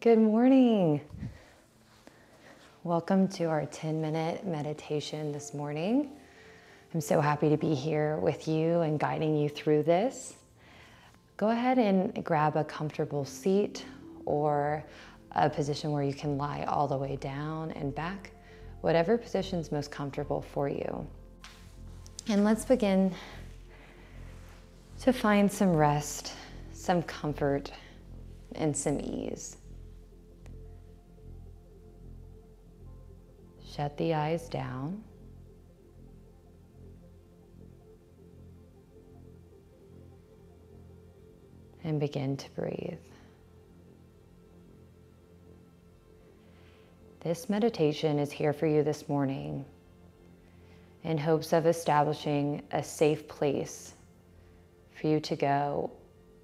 Good morning. Welcome to our 10 minute meditation this morning. I'm so happy to be here with you and guiding you through this. Go ahead and grab a comfortable seat or a position where you can lie all the way down and back, whatever position is most comfortable for you. And let's begin to find some rest, some comfort, and some ease. Shut the eyes down. And begin to breathe. This meditation is here for you this morning in hopes of establishing a safe place for you to go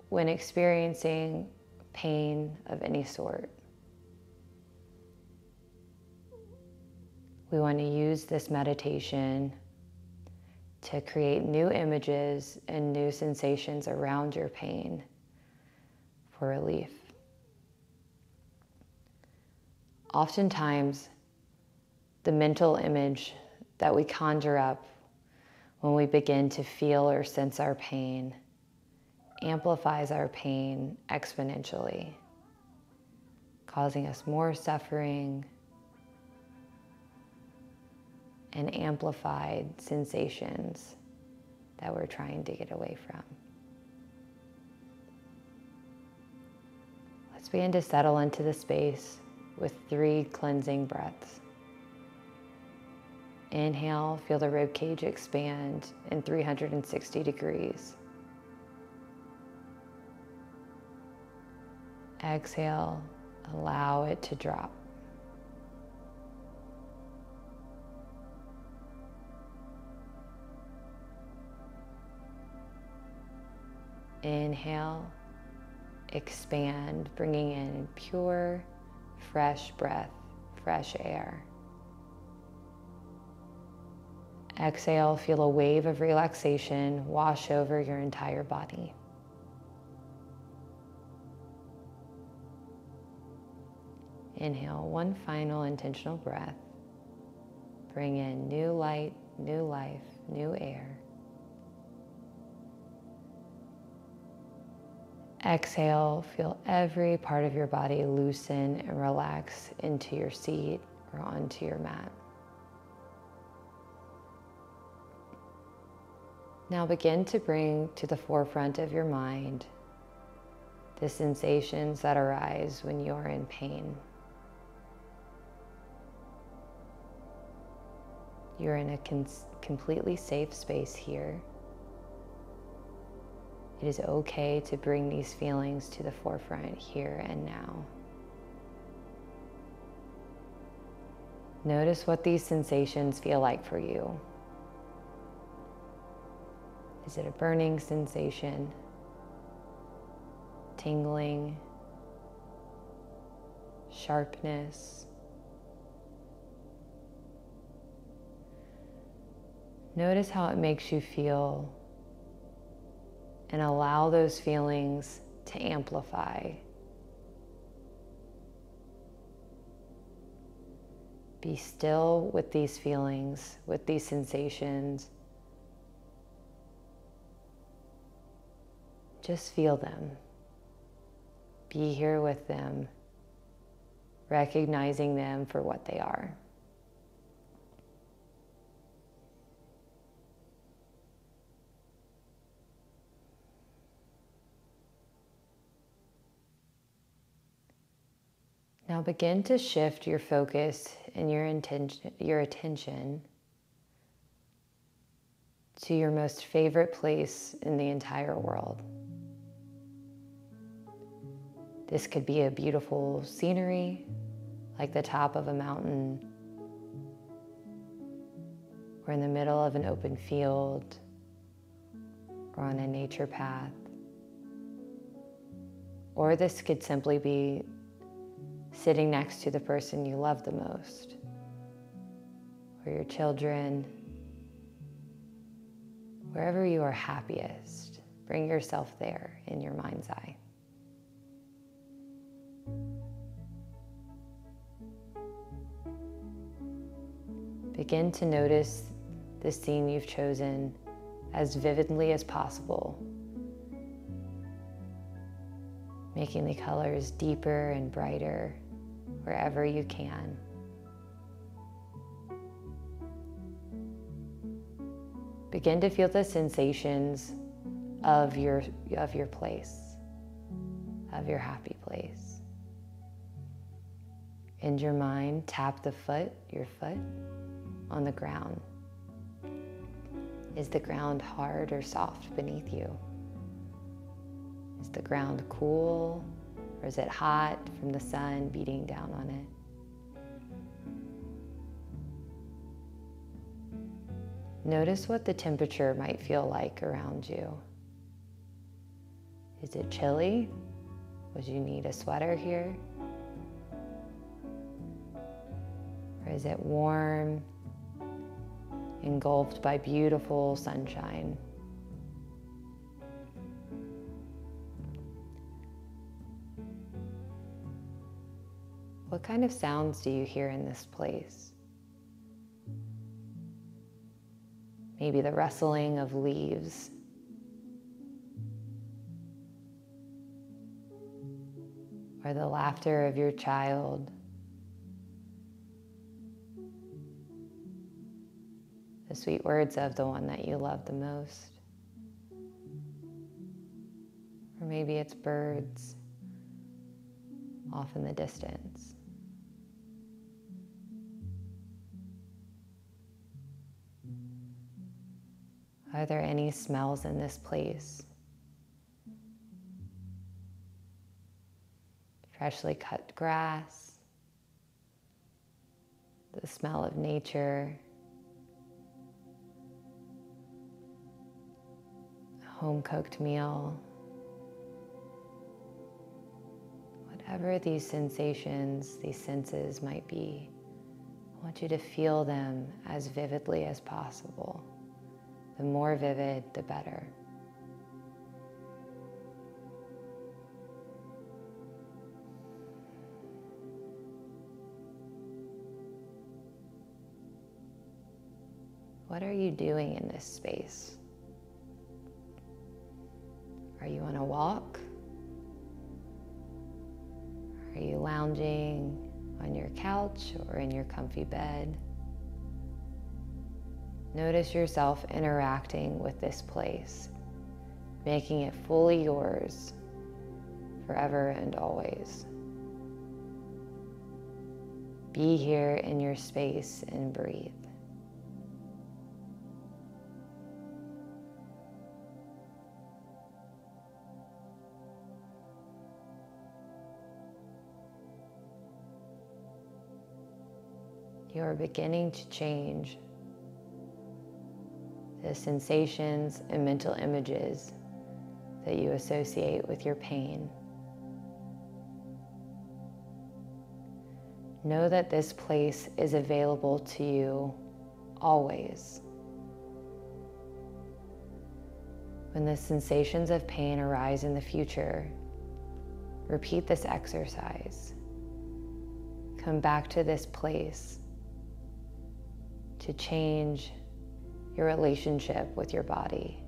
when experiencing pain of any sort. We want to use this meditation to create new images and new sensations around your pain for relief. Oftentimes, the mental image that we conjure up when we begin to feel or sense our pain amplifies our pain exponentially, causing us more suffering, and amplified sensations that we're trying to get away from. Let's begin to settle into the space with three cleansing breaths. Inhale, feel the rib cage expand in 360 degrees. Exhale, allow it to drop. Inhale, expand, bringing in pure, fresh breath, fresh air. Exhale, feel a wave of relaxation wash over your entire body. Inhale, one final intentional breath. Bring in new light, new life, new air. Exhale, feel every part of your body loosen and relax into your seat or onto your mat. Now begin to bring to the forefront of your mind the sensations that arise when you're in pain. You're in a completely safe space here. It is okay to bring these feelings to the forefront here and now. Notice what these sensations feel like for you. Is it a burning sensation? Tingling? Sharpness? Notice how it makes you feel and allow those feelings to amplify. Be still with these feelings, with these sensations. Just feel them. Be here with them, recognizing them for what they are. Now begin to shift your focus and your intention, your attention to your most favorite place in the entire world. This could be a beautiful scenery, like the top of a mountain, or in the middle of an open field, or on a nature path. Or this could simply be sitting next to the person you love the most, or your children, wherever you are happiest. Bring yourself there in your mind's eye. Begin to notice the scene you've chosen as vividly as possible, making the colors deeper and brighter wherever you can. Begin to feel the sensations of your, of your place, of your happy place. In your mind, tap the foot, your foot, on the ground. Is the ground hard or soft beneath you? Is the ground cool or is it hot from the sun beating down on it? Notice what the temperature might feel like around you. Is it chilly? Would you need a sweater here? Or is it warm, engulfed by beautiful sunshine? What kind of sounds do you hear in this place? Maybe the rustling of leaves or the laughter of your child. The sweet words of the one that you love the most. Or maybe it's birds off in the distance. Are there any smells in this place? freshly cut grass, the smell of nature, a home cooked meal. Whatever these sensations, these senses might be, I want you to feel them as vividly as possible. The more vivid, the better. What are you doing in this space? Are you on a walk? Are you lounging on your couch or in your comfy bed? Notice yourself interacting with this place, making it fully yours forever and always. Be here in your space and breathe. you are beginning to change the sensations and mental images that you associate with your pain. Know that this place is available to you always. When the sensations of pain arise in the future, repeat this exercise. Come back to this place to change your relationship with your body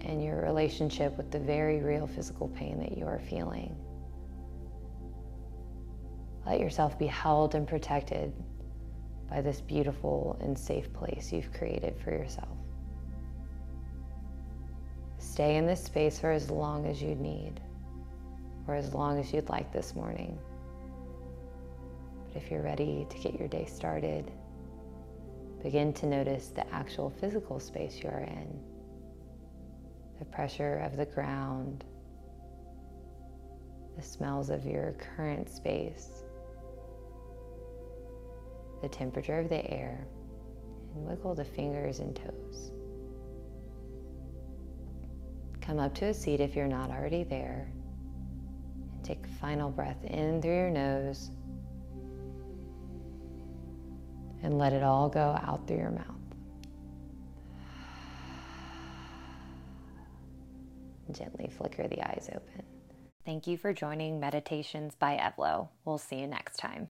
and your relationship with the very real physical pain that you are feeling. Let yourself be held and protected by this beautiful and safe place you've created for yourself. Stay in this space for as long as you need, or as long as you'd like this morning. But if you're ready to get your day started, Begin to notice the actual physical space you are in, the pressure of the ground, the smells of your current space, the temperature of the air, and wiggle the fingers and toes. Come up to a seat if you're not already there. And take a final breath in through your nose and let it all go out through your mouth. Gently flicker the eyes open. Thank you for joining Meditations by Evlo. We'll see you next time.